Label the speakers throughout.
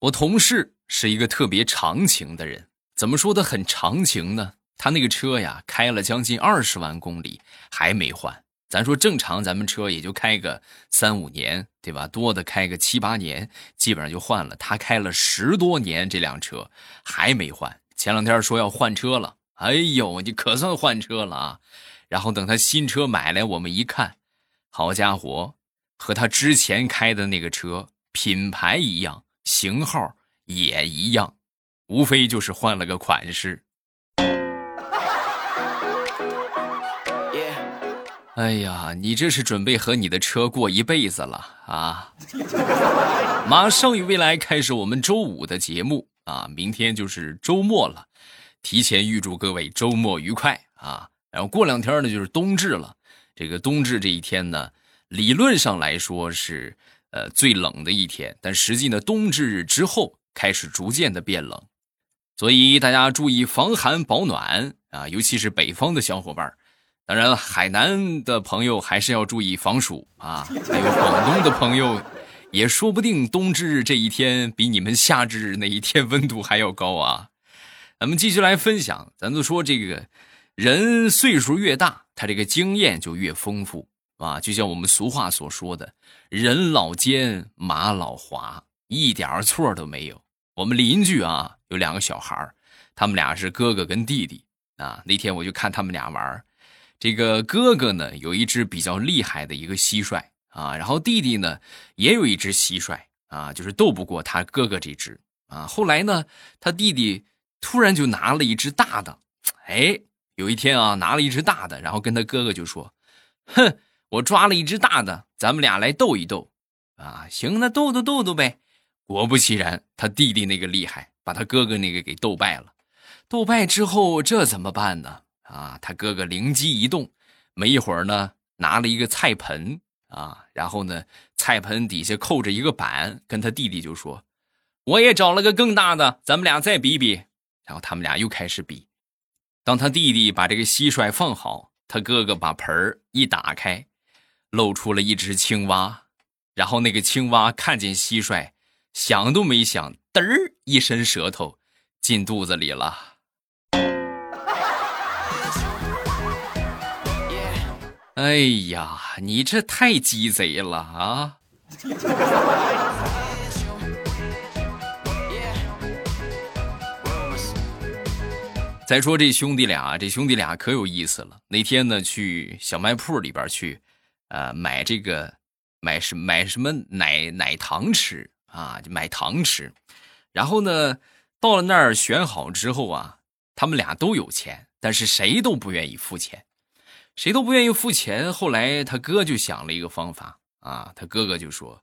Speaker 1: 我同事是一个特别长情的人，怎么说他很长情呢？他那个车呀，开了将近二十万公里还没换。咱说正常，咱们车也就开个三五年，对吧？多的开个七八年，基本上就换了。他开了十多年这辆车还没换。前两天说要换车了，哎呦，你可算换车了啊！然后等他新车买来，我们一看，好家伙，和他之前开的那个车品牌一样。型号也一样，无非就是换了个款式。哎呀，你这是准备和你的车过一辈子了啊！马上与未来开始我们周五的节目啊，明天就是周末了，提前预祝各位周末愉快啊！然后过两天呢就是冬至了，这个冬至这一天呢，理论上来说是。呃，最冷的一天，但实际呢，冬至日之后开始逐渐的变冷，所以大家注意防寒保暖啊，尤其是北方的小伙伴当然了，海南的朋友还是要注意防暑啊。还有广东的朋友，也说不定冬至这一天比你们夏至那一天温度还要高啊。咱们继续来分享，咱就说这个人岁数越大，他这个经验就越丰富。啊，就像我们俗话所说的“人老奸，马老滑”，一点错都没有。我们邻居啊，有两个小孩他们俩是哥哥跟弟弟啊。那天我就看他们俩玩这个哥哥呢有一只比较厉害的一个蟋蟀啊，然后弟弟呢也有一只蟋蟀啊，就是斗不过他哥哥这只啊。后来呢，他弟弟突然就拿了一只大的，哎，有一天啊，拿了一只大的，然后跟他哥哥就说：“哼。”我抓了一只大的，咱们俩来斗一斗，啊，行，那斗斗斗斗呗。果不其然，他弟弟那个厉害，把他哥哥那个给斗败了。斗败之后，这怎么办呢？啊，他哥哥灵机一动，没一会儿呢，拿了一个菜盆啊，然后呢，菜盆底下扣着一个板，跟他弟弟就说：“我也找了个更大的，咱们俩再比比。”然后他们俩又开始比。当他弟弟把这个蟋蟀放好，他哥哥把盆儿一打开。露出了一只青蛙，然后那个青蛙看见蟋蟀，想都没想，嘚儿一伸舌头进肚子里了。哎呀，你这太鸡贼了啊！再说这兄弟俩，这兄弟俩可有意思了。那天呢，去小卖铺里边去。呃，买这个，买什买什么奶奶糖吃啊？就买糖吃，然后呢，到了那儿选好之后啊，他们俩都有钱，但是谁都不愿意付钱，谁都不愿意付钱。后来他哥就想了一个方法啊，他哥哥就说：“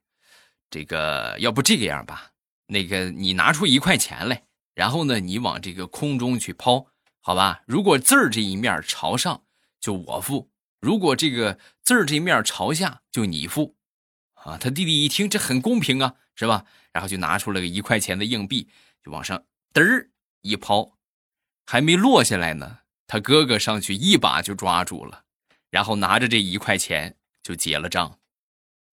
Speaker 1: 这个要不这个样吧，那个你拿出一块钱来，然后呢，你往这个空中去抛，好吧？如果字儿这一面朝上，就我付。”如果这个字儿这面朝下，就你付，啊！他弟弟一听，这很公平啊，是吧？然后就拿出了个一块钱的硬币，就往上嘚儿一抛，还没落下来呢，他哥哥上去一把就抓住了，然后拿着这一块钱就结了账。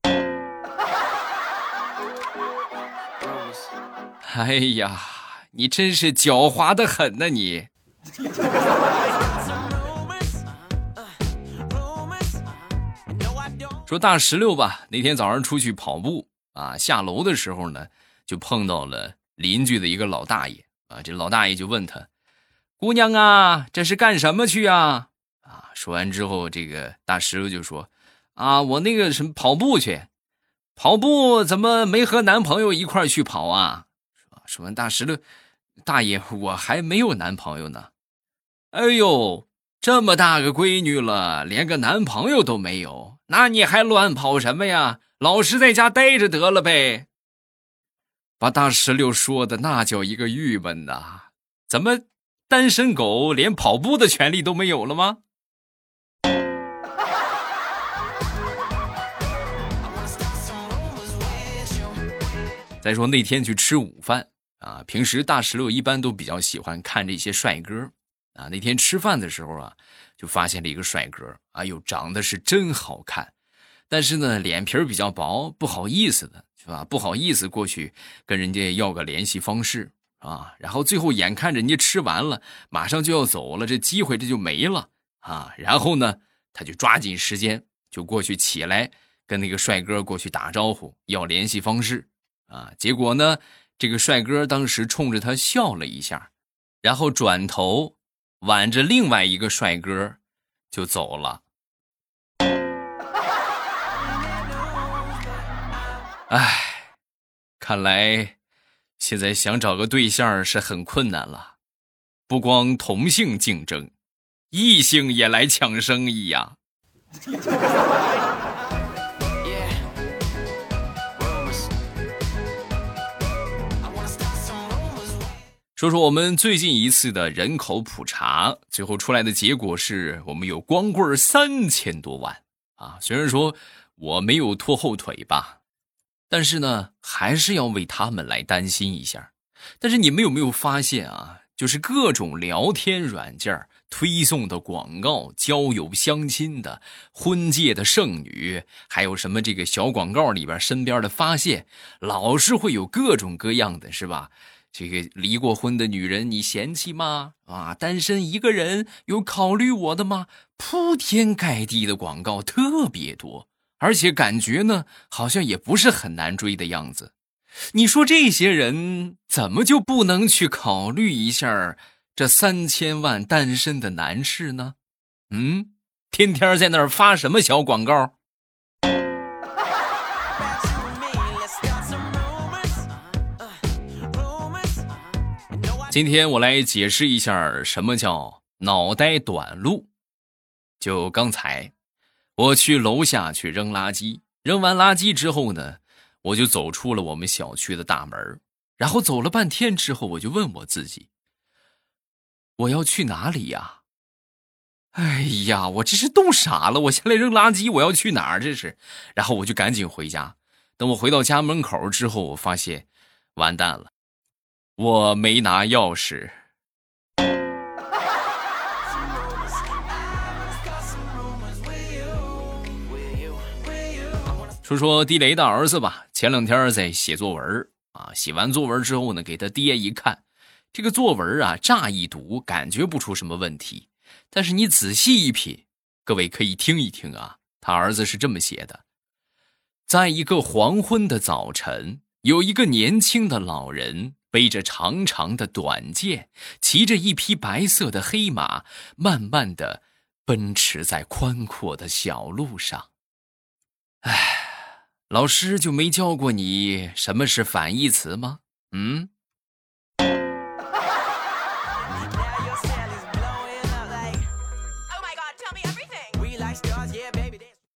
Speaker 1: 哎呀，你真是狡猾的很呐，你！说大石榴吧，那天早上出去跑步啊，下楼的时候呢，就碰到了邻居的一个老大爷啊。这老大爷就问他：“姑娘啊，这是干什么去啊？”啊，说完之后，这个大石榴就说：“啊，我那个什么跑步去，跑步怎么没和男朋友一块去跑啊？”说说完，大石榴大爷，我还没有男朋友呢。哎呦！这么大个闺女了，连个男朋友都没有，那你还乱跑什么呀？老实在家待着得了呗。把大石榴说的那叫一个郁闷呐！怎么单身狗连跑步的权利都没有了吗？再说那天去吃午饭啊，平时大石榴一般都比较喜欢看这些帅哥。啊，那天吃饭的时候啊，就发现了一个帅哥，哎呦，长得是真好看。但是呢，脸皮比较薄，不好意思的是吧？不好意思过去跟人家要个联系方式啊。然后最后眼看着人家吃完了，马上就要走了，这机会这就没了啊。然后呢，他就抓紧时间就过去起来跟那个帅哥过去打招呼，要联系方式啊。结果呢，这个帅哥当时冲着他笑了一下，然后转头挽着另外一个帅哥就走了。哎，看来现在想找个对象是很困难了。不光同性竞争，异性也来抢生意呀。说说我们最近一次的人口普查，最后出来的结果是我们有光棍三千多万啊。虽然说我没有拖后腿吧。但是呢，还是要为他们来担心一下。但是你们有没有发现啊？就是各种聊天软件推送的广告、交友相亲的、婚介的剩女，还有什么这个小广告里边身边的发现，老是会有各种各样的，是吧？这个离过婚的女人你嫌弃吗？啊，单身一个人有考虑我的吗？铺天盖地的广告特别多。而且感觉呢，好像也不是很难追的样子。你说这些人怎么就不能去考虑一下这三千万单身的男士呢？嗯，天天在那儿发什么小广告？今天我来解释一下什么叫脑袋短路。就刚才。我去楼下去扔垃圾，扔完垃圾之后呢，我就走出了我们小区的大门，然后走了半天之后，我就问我自己：我要去哪里呀？哎呀，我这是冻傻了！我下来扔垃圾，我要去哪儿？这是，然后我就赶紧回家。等我回到家门口之后，我发现完蛋了，我没拿钥匙。说说地雷的儿子吧，前两天在写作文啊，写完作文之后呢，给他爹一看，这个作文啊，乍一读感觉不出什么问题，但是你仔细一品，各位可以听一听啊，他儿子是这么写的：在一个黄昏的早晨，有一个年轻的老人背着长长的短剑，骑着一匹白色的黑马，慢慢的奔驰在宽阔的小路上，唉。老师就没教过你什么是反义词吗？嗯。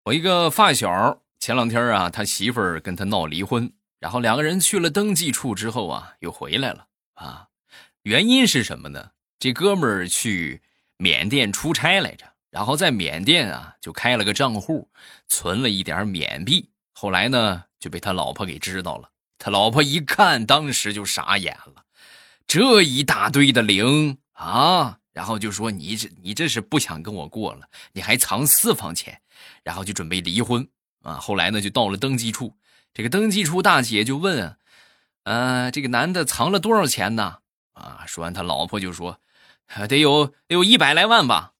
Speaker 1: 我一个发小前两天啊，他媳妇儿跟他闹离婚，然后两个人去了登记处之后啊，又回来了啊。原因是什么呢？这哥们儿去缅甸出差来着，然后在缅甸啊就开了个账户，存了一点缅币。后来呢，就被他老婆给知道了。他老婆一看，当时就傻眼了，这一大堆的零啊，然后就说：“你这你这是不想跟我过了？你还藏私房钱？”然后就准备离婚啊。后来呢，就到了登记处，这个登记处大姐就问：“呃，这个男的藏了多少钱呢？”啊，说完他老婆就说：“得有得有一百来万吧。”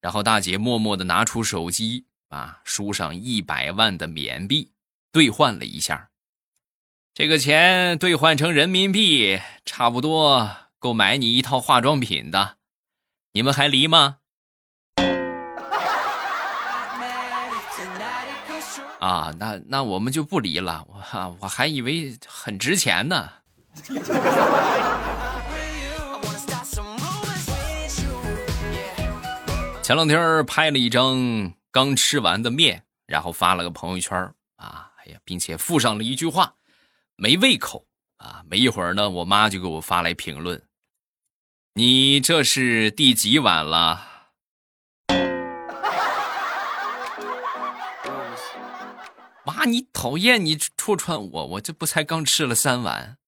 Speaker 1: 然后大姐默默的拿出手机。啊，输上一百万的缅币，兑换了一下，这个钱兑换成人民币，差不多够买你一套化妆品的。你们还离吗？啊，那那我们就不离了。我我还以为很值钱呢。前两天拍了一张。刚吃完的面，然后发了个朋友圈啊，哎呀，并且附上了一句话：“没胃口啊！”没一会儿呢，我妈就给我发来评论：“你这是第几碗了？”妈，你讨厌你戳穿我，我这不才刚吃了三碗。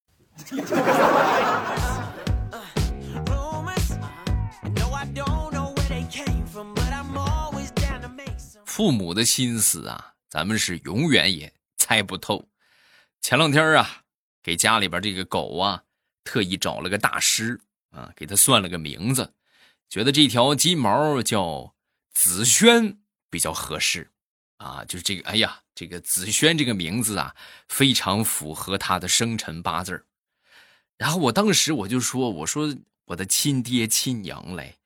Speaker 1: 父母的心思啊，咱们是永远也猜不透。前两天啊，给家里边这个狗啊，特意找了个大师啊，给他算了个名字，觉得这条金毛叫紫萱比较合适啊。就是这个，哎呀，这个紫萱这个名字啊，非常符合他的生辰八字然后我当时我就说：“我说我的亲爹亲娘嘞，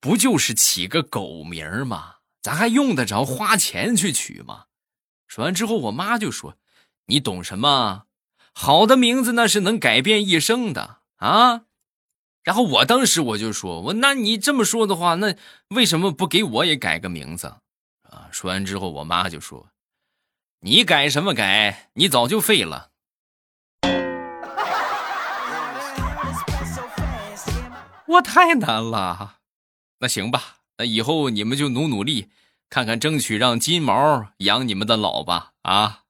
Speaker 1: 不就是起个狗名吗？咱还用得着花钱去取吗？”说完之后，我妈就说：“你懂什么？好的名字那是能改变一生的啊！”然后我当时我就说：“我那你这么说的话，那为什么不给我也改个名字？”啊！说完之后，我妈就说：“你改什么改？你早就废了。”我太难了，那行吧，那以后你们就努努力，看看争取让金毛养你们的老吧啊！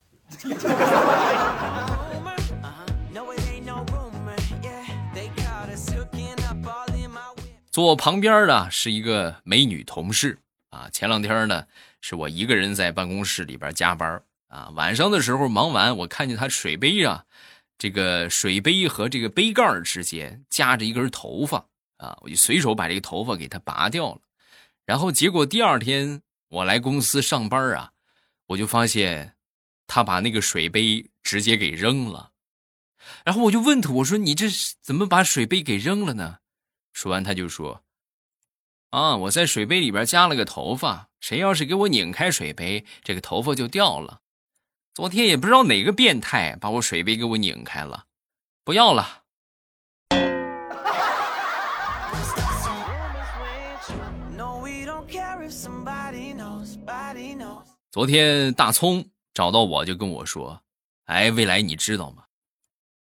Speaker 1: 坐旁边的是一个美女同事啊，前两天呢是我一个人在办公室里边加班啊，晚上的时候忙完，我看见他水杯啊，这个水杯和这个杯盖之间夹着一根头发。啊！我就随手把这个头发给他拔掉了，然后结果第二天我来公司上班啊，我就发现他把那个水杯直接给扔了，然后我就问他，我说你这怎么把水杯给扔了呢？说完他就说：“啊，我在水杯里边加了个头发，谁要是给我拧开水杯，这个头发就掉了。昨天也不知道哪个变态把我水杯给我拧开了，不要了。”昨天大葱找到我就跟我说：“哎，未来你知道吗？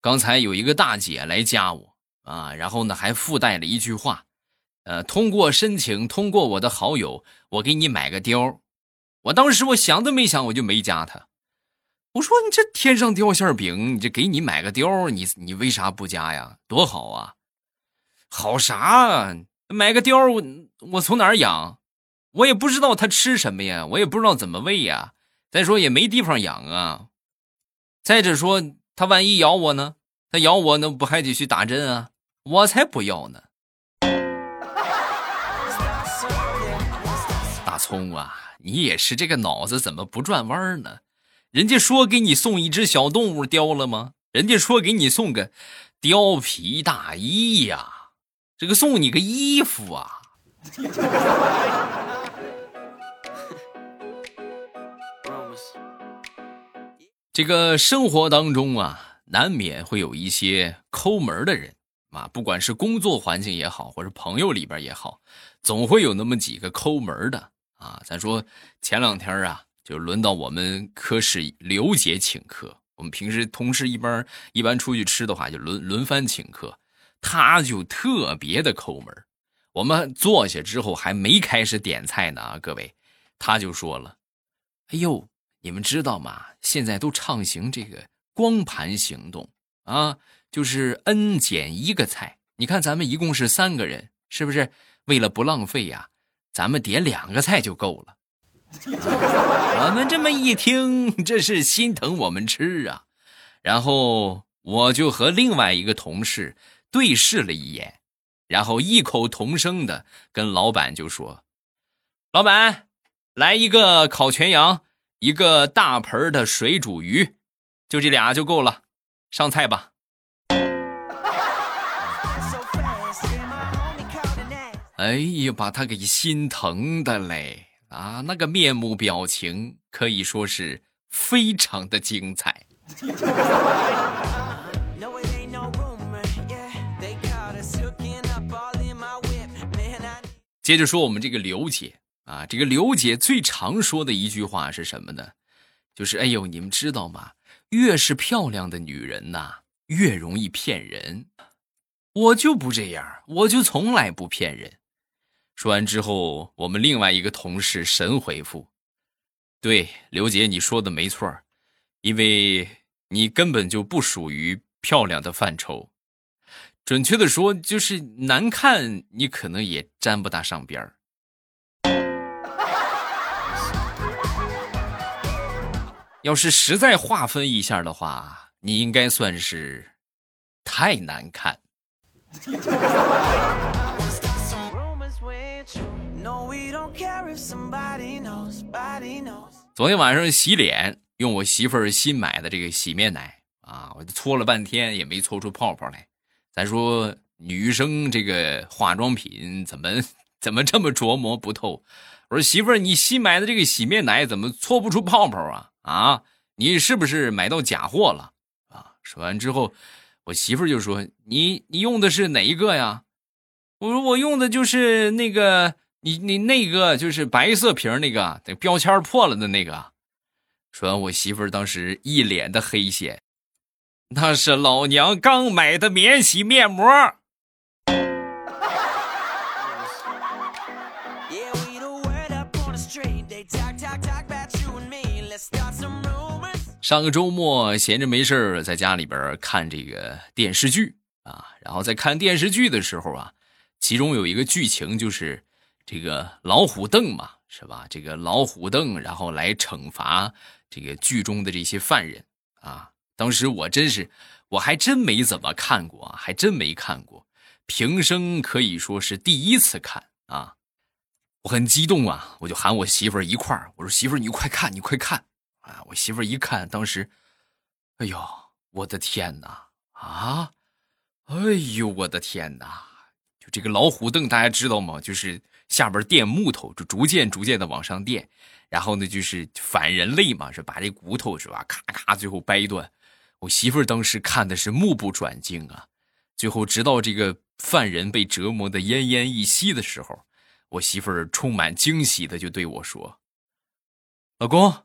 Speaker 1: 刚才有一个大姐来加我啊，然后呢还附带了一句话，呃，通过申请通过我的好友，我给你买个貂。我当时我想都没想，我就没加他。我说你这天上掉馅饼，你这给你买个貂，你你为啥不加呀？多好啊！好啥？买个貂，我我从哪儿养？”我也不知道它吃什么呀，我也不知道怎么喂呀。再说也没地方养啊。再者说，它万一咬我呢？它咬我，那不还得去打针啊？我才不要呢！大葱啊，你也是这个脑子怎么不转弯呢？人家说给你送一只小动物貂了吗？人家说给你送个貂皮大衣呀，这个送你个衣服啊。这个生活当中啊，难免会有一些抠门的人啊，不管是工作环境也好，或者朋友里边也好，总会有那么几个抠门的啊。咱说前两天啊，就轮到我们科室刘姐请客。我们平时同事一般一般出去吃的话，就轮轮番请客，她就特别的抠门。我们坐下之后还没开始点菜呢啊，各位，他就说了：“哎呦。”你们知道吗？现在都畅行这个光盘行动啊，就是 n 减一个菜。你看咱们一共是三个人，是不是？为了不浪费呀，咱们点两个菜就够了。我们这么一听，这是心疼我们吃啊。然后我就和另外一个同事对视了一眼，然后异口同声的跟老板就说：“老板，来一个烤全羊。”一个大盆的水煮鱼，就这俩就够了，上菜吧。哎呀，把他给心疼的嘞啊！那个面目表情可以说是非常的精彩。接着说我们这个刘姐。啊，这个刘姐最常说的一句话是什么呢？就是哎呦，你们知道吗？越是漂亮的女人呐，越容易骗人。我就不这样，我就从来不骗人。说完之后，我们另外一个同事神回复：“对，刘姐你说的没错，因为你根本就不属于漂亮的范畴。准确的说，就是难看，你可能也沾不大上边儿。”要是实在划分一下的话，你应该算是太难看。昨天晚上洗脸用我媳妇儿新买的这个洗面奶啊，我搓了半天也没搓出泡泡来。咱说女生这个化妆品怎么 怎么这么琢磨不透？我说媳妇儿，你新买的这个洗面奶怎么搓不出泡泡啊？啊，你是不是买到假货了？啊！说完之后，我媳妇儿就说：“你你用的是哪一个呀？”我说：“我用的就是那个。”你你那个就是白色瓶那个，那标签破了的那个。说完，我媳妇儿当时一脸的黑线，那是老娘刚买的免洗面膜。上个周末闲着没事在家里边看这个电视剧啊，然后在看电视剧的时候啊，其中有一个剧情就是。这个老虎凳嘛，是吧？这个老虎凳，然后来惩罚这个剧中的这些犯人啊。当时我真是，我还真没怎么看过，还真没看过。平生可以说是第一次看啊，我很激动啊，我就喊我媳妇一块儿，我说媳妇你快看，你快看啊！我媳妇一看，当时，哎呦，我的天哪啊！哎呦，我的天哪！就这个老虎凳，大家知道吗？就是。下边垫木头，就逐渐逐渐的往上垫，然后呢，就是反人类嘛，是把这骨头是吧，咔咔，最后掰断。我媳妇儿当时看的是目不转睛啊，最后直到这个犯人被折磨的奄奄一息的时候，我媳妇儿充满惊喜的就对我说：“老公，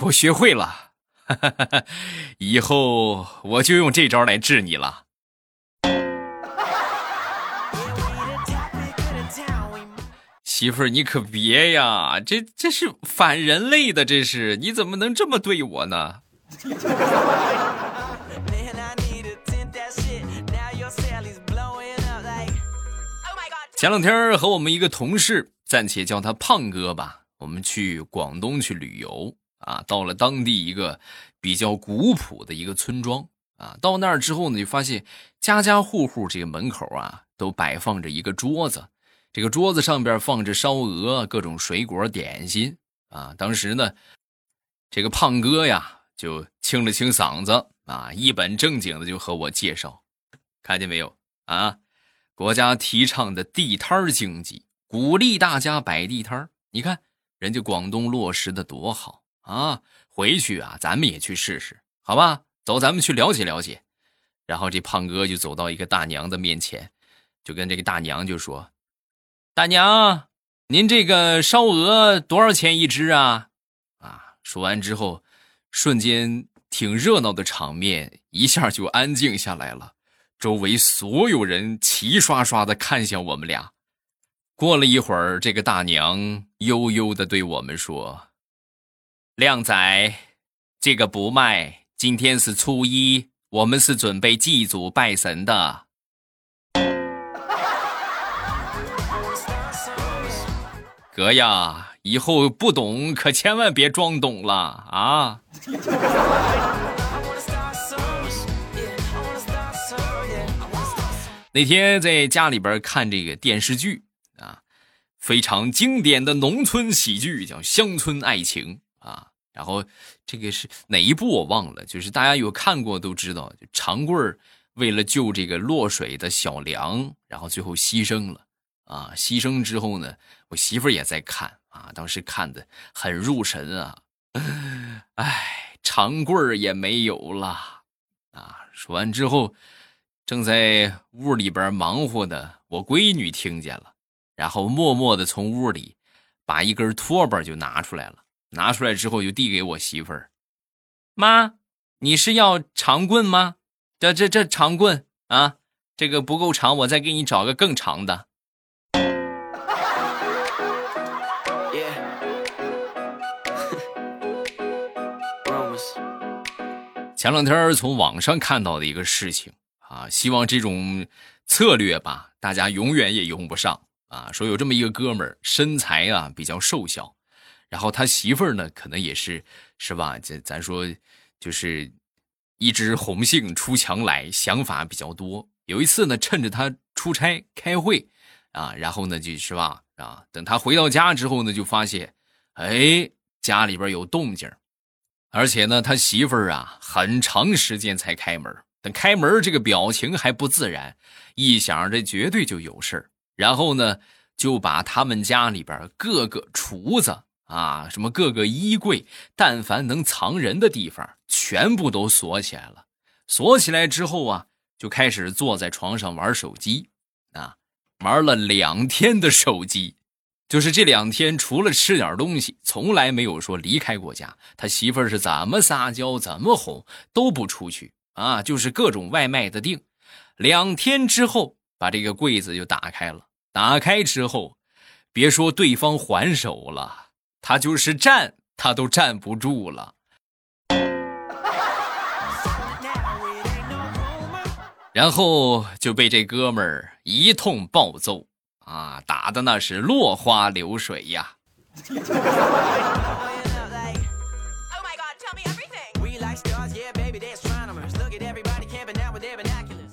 Speaker 1: 我学会了，以后我就用这招来治你了。”媳妇儿，你可别呀！这这是反人类的，这是你怎么能这么对我呢？前两天和我们一个同事，暂且叫他胖哥吧，我们去广东去旅游啊，到了当地一个比较古朴的一个村庄啊，到那儿之后呢，就发现家家户户这个门口啊，都摆放着一个桌子。这个桌子上边放着烧鹅、各种水果点心啊！当时呢，这个胖哥呀就清了清嗓子啊，一本正经的就和我介绍，看见没有啊？国家提倡的地摊经济，鼓励大家摆地摊你看人家广东落实的多好啊！回去啊，咱们也去试试，好吧？走，咱们去了解了解。然后这胖哥就走到一个大娘的面前，就跟这个大娘就说。大娘，您这个烧鹅多少钱一只啊？啊！说完之后，瞬间挺热闹的场面一下就安静下来了，周围所有人齐刷刷的看向我们俩。过了一会儿，这个大娘悠悠的对我们说：“靓仔，这个不卖，今天是初一，我们是准备祭祖拜神的。”哥呀，以后不懂可千万别装懂了啊！那天在家里边看这个电视剧啊，非常经典的农村喜剧，叫《乡村爱情》啊。然后这个是哪一部我忘了，就是大家有看过都知道，长贵儿为了救这个落水的小梁，然后最后牺牲了。啊！牺牲之后呢，我媳妇儿也在看啊，当时看的很入神啊。哎，长棍儿也没有了啊！说完之后，正在屋里边忙活的我闺女听见了，然后默默的从屋里把一根拖把就拿出来了，拿出来之后就递给我媳妇儿：“妈，你是要长棍吗？这这这长棍啊，这个不够长，我再给你找个更长的。”前两天从网上看到的一个事情啊，希望这种策略吧，大家永远也用不上啊。说有这么一个哥们儿，身材啊比较瘦小，然后他媳妇儿呢，可能也是是吧？这咱说就是一枝红杏出墙来，想法比较多。有一次呢，趁着他出差开会啊，然后呢就是吧啊，等他回到家之后呢，就发现哎家里边有动静，而且呢他媳妇儿啊很长时间才开门，等开门这个表情还不自然，一想这绝对就有事然后呢就把他们家里边各个厨子。啊，什么各个衣柜，但凡能藏人的地方，全部都锁起来了。锁起来之后啊，就开始坐在床上玩手机。啊，玩了两天的手机，就是这两天除了吃点东西，从来没有说离开过家。他媳妇儿是怎么撒娇，怎么哄，都不出去啊，就是各种外卖的订。两天之后，把这个柜子就打开了。打开之后，别说对方还手了。他就是站，他都站不住了，然后就被这哥们儿一通暴揍啊，打的那是落花流水呀。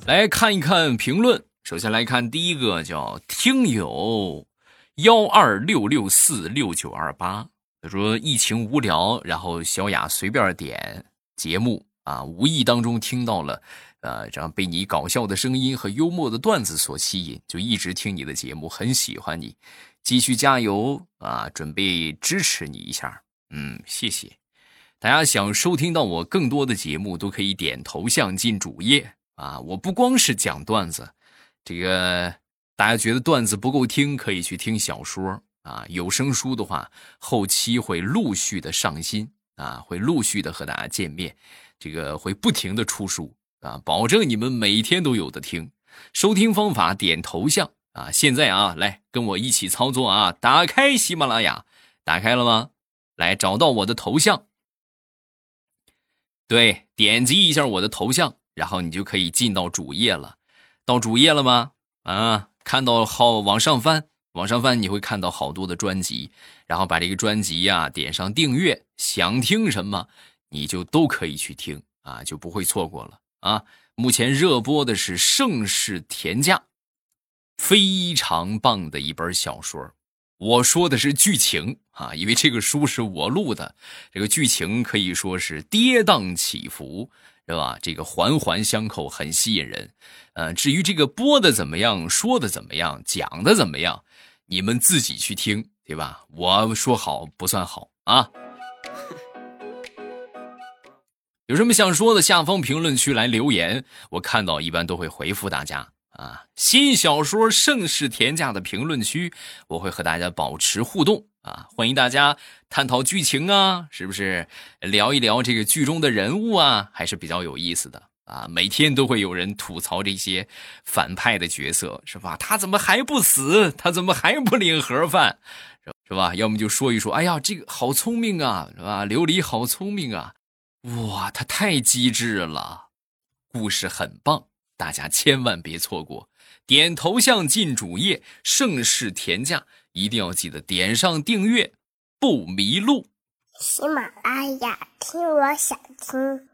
Speaker 1: 来看一看评论，首先来看第一个叫听友。幺二六六四六九二八，他说疫情无聊，然后小雅随便点节目啊，无意当中听到了，呃，这样被你搞笑的声音和幽默的段子所吸引，就一直听你的节目，很喜欢你，继续加油啊！准备支持你一下，嗯，谢谢。大家想收听到我更多的节目，都可以点头像进主页啊。我不光是讲段子，这个。大家觉得段子不够听，可以去听小说啊。有声书的话，后期会陆续的上新啊，会陆续的和大家见面，这个会不停的出书啊，保证你们每天都有的听。收听方法点头像啊，现在啊，来跟我一起操作啊，打开喜马拉雅，打开了吗？来找到我的头像，对，点击一下我的头像，然后你就可以进到主页了。到主页了吗？啊？看到好往上翻，往上翻你会看到好多的专辑，然后把这个专辑呀点上订阅，想听什么你就都可以去听啊，就不会错过了啊。目前热播的是《盛世田价》，非常棒的一本小说。我说的是剧情啊，因为这个书是我录的，这个剧情可以说是跌宕起伏。是吧？这个环环相扣，很吸引人。呃，至于这个播的怎么样，说的怎么样，讲的怎么样，你们自己去听，对吧？我说好不算好啊。有什么想说的，下方评论区来留言，我看到一般都会回复大家啊。新小说《盛世田价》的评论区，我会和大家保持互动。啊，欢迎大家探讨剧情啊，是不是聊一聊这个剧中的人物啊，还是比较有意思的啊。每天都会有人吐槽这些反派的角色，是吧？他怎么还不死？他怎么还不领盒饭？是吧？要么就说一说，哎呀，这个好聪明啊，是吧？琉璃好聪明啊，哇，他太机智了，故事很棒，大家千万别错过。点头像进主页，盛世田价。一定要记得点上订阅，不迷路。
Speaker 2: 喜马拉雅听，我想听。